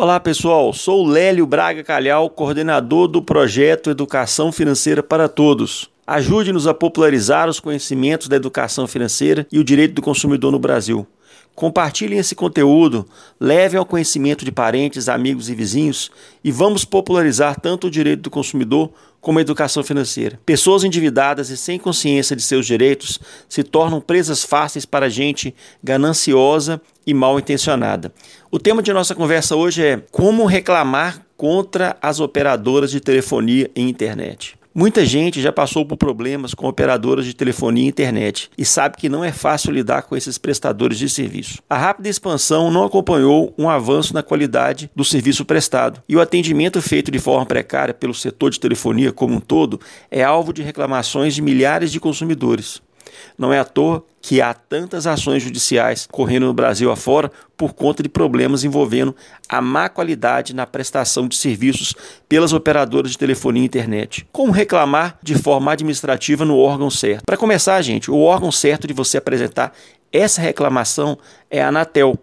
Olá pessoal, sou Lélio Braga Calhau, coordenador do projeto Educação Financeira para Todos. Ajude-nos a popularizar os conhecimentos da educação financeira e o direito do consumidor no Brasil. Compartilhem esse conteúdo, levem ao conhecimento de parentes, amigos e vizinhos e vamos popularizar tanto o direito do consumidor como a educação financeira. Pessoas endividadas e sem consciência de seus direitos se tornam presas fáceis para gente gananciosa e mal intencionada. O tema de nossa conversa hoje é como reclamar contra as operadoras de telefonia e internet. Muita gente já passou por problemas com operadoras de telefonia e internet e sabe que não é fácil lidar com esses prestadores de serviço. A rápida expansão não acompanhou um avanço na qualidade do serviço prestado e o atendimento feito de forma precária pelo setor de telefonia como um todo é alvo de reclamações de milhares de consumidores. Não é à toa que há tantas ações judiciais correndo no Brasil afora por conta de problemas envolvendo a má qualidade na prestação de serviços pelas operadoras de telefonia e internet. Como reclamar de forma administrativa no órgão certo? Para começar, gente, o órgão certo de você apresentar essa reclamação é a Anatel,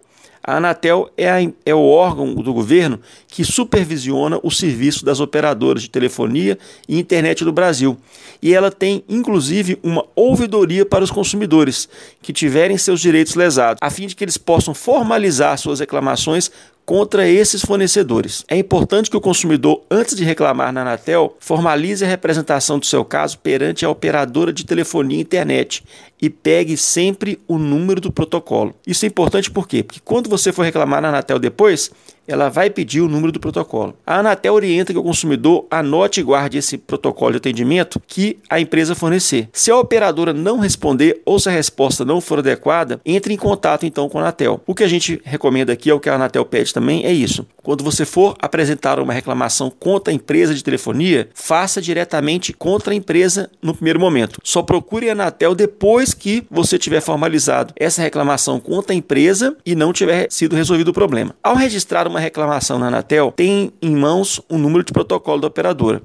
a Anatel é, a, é, o órgão do governo que supervisiona o serviço das operadoras de telefonia e internet do Brasil. E ela tem, inclusive, uma ouvidoria para os consumidores que tiverem seus direitos lesados, a fim de que eles possam formalizar suas reclamações contra esses fornecedores. É importante que o consumidor, antes de reclamar na Anatel, formalize a representação do seu caso perante a operadora de telefonia e internet e pegue sempre o número do protocolo. Isso é importante por quê? Porque quando você for reclamar na Anatel depois, ela vai pedir o número do protocolo. A Anatel orienta que o consumidor anote e guarde esse protocolo de atendimento que a empresa fornecer. Se a operadora não responder ou se a resposta não for adequada, entre em contato então com a Anatel. O que a gente recomenda aqui, é o que a Anatel pede também, é isso. Quando você for apresentar uma reclamação contra a empresa de telefonia, faça diretamente contra a empresa no primeiro momento. Só procure a Anatel depois que você tiver formalizado essa reclamação contra a empresa e não tiver sido resolvido o problema. Ao registrar uma uma reclamação na Anatel, tem em mãos um número de protocolo da operadora.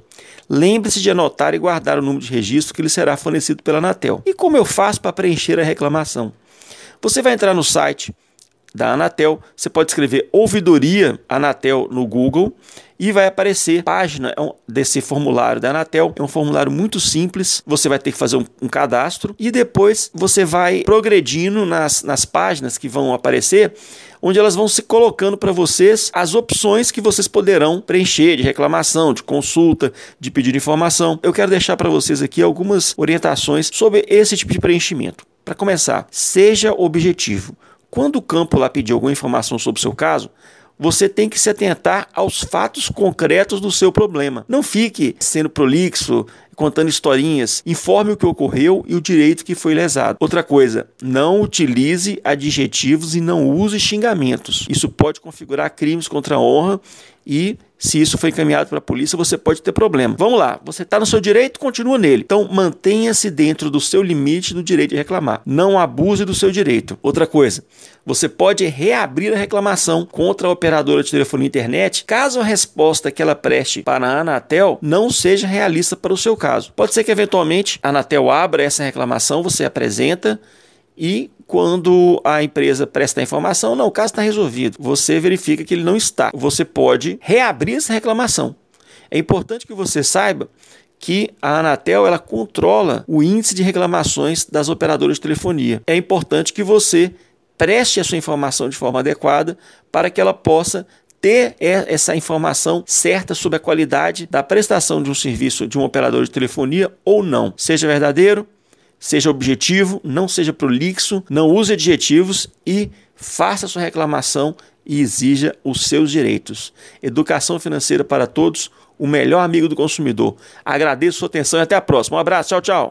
Lembre-se de anotar e guardar o número de registro que lhe será fornecido pela Anatel. E como eu faço para preencher a reclamação? Você vai entrar no site da Anatel, você pode escrever ouvidoria Anatel no Google e vai aparecer página é desse formulário da Anatel. É um formulário muito simples. Você vai ter que fazer um, um cadastro e depois você vai progredindo nas, nas páginas que vão aparecer, onde elas vão se colocando para vocês as opções que vocês poderão preencher de reclamação, de consulta, de pedir informação. Eu quero deixar para vocês aqui algumas orientações sobre esse tipo de preenchimento. Para começar, seja objetivo. Quando o campo lá pedir alguma informação sobre o seu caso, você tem que se atentar aos fatos concretos do seu problema. Não fique sendo prolixo, contando historinhas. Informe o que ocorreu e o direito que foi lesado. Outra coisa, não utilize adjetivos e não use xingamentos. Isso pode configurar crimes contra a honra e se isso foi encaminhado para a polícia, você pode ter problema. Vamos lá, você está no seu direito, continua nele. Então, mantenha-se dentro do seu limite do direito de reclamar. Não abuse do seu direito. Outra coisa, você pode reabrir a reclamação contra a operadora de telefonia e internet caso a resposta que ela preste para a Anatel não seja realista para o seu caso. Pode ser que eventualmente a Anatel abra essa reclamação, você apresenta e quando a empresa presta a informação, não, o caso está resolvido. Você verifica que ele não está. Você pode reabrir essa reclamação. É importante que você saiba que a Anatel ela controla o índice de reclamações das operadoras de telefonia. É importante que você preste a sua informação de forma adequada para que ela possa ter essa informação certa sobre a qualidade da prestação de um serviço de um operador de telefonia ou não. Seja verdadeiro, Seja objetivo, não seja prolixo, não use adjetivos e faça sua reclamação e exija os seus direitos. Educação financeira para todos, o melhor amigo do consumidor. Agradeço sua atenção e até a próxima. Um abraço, tchau, tchau.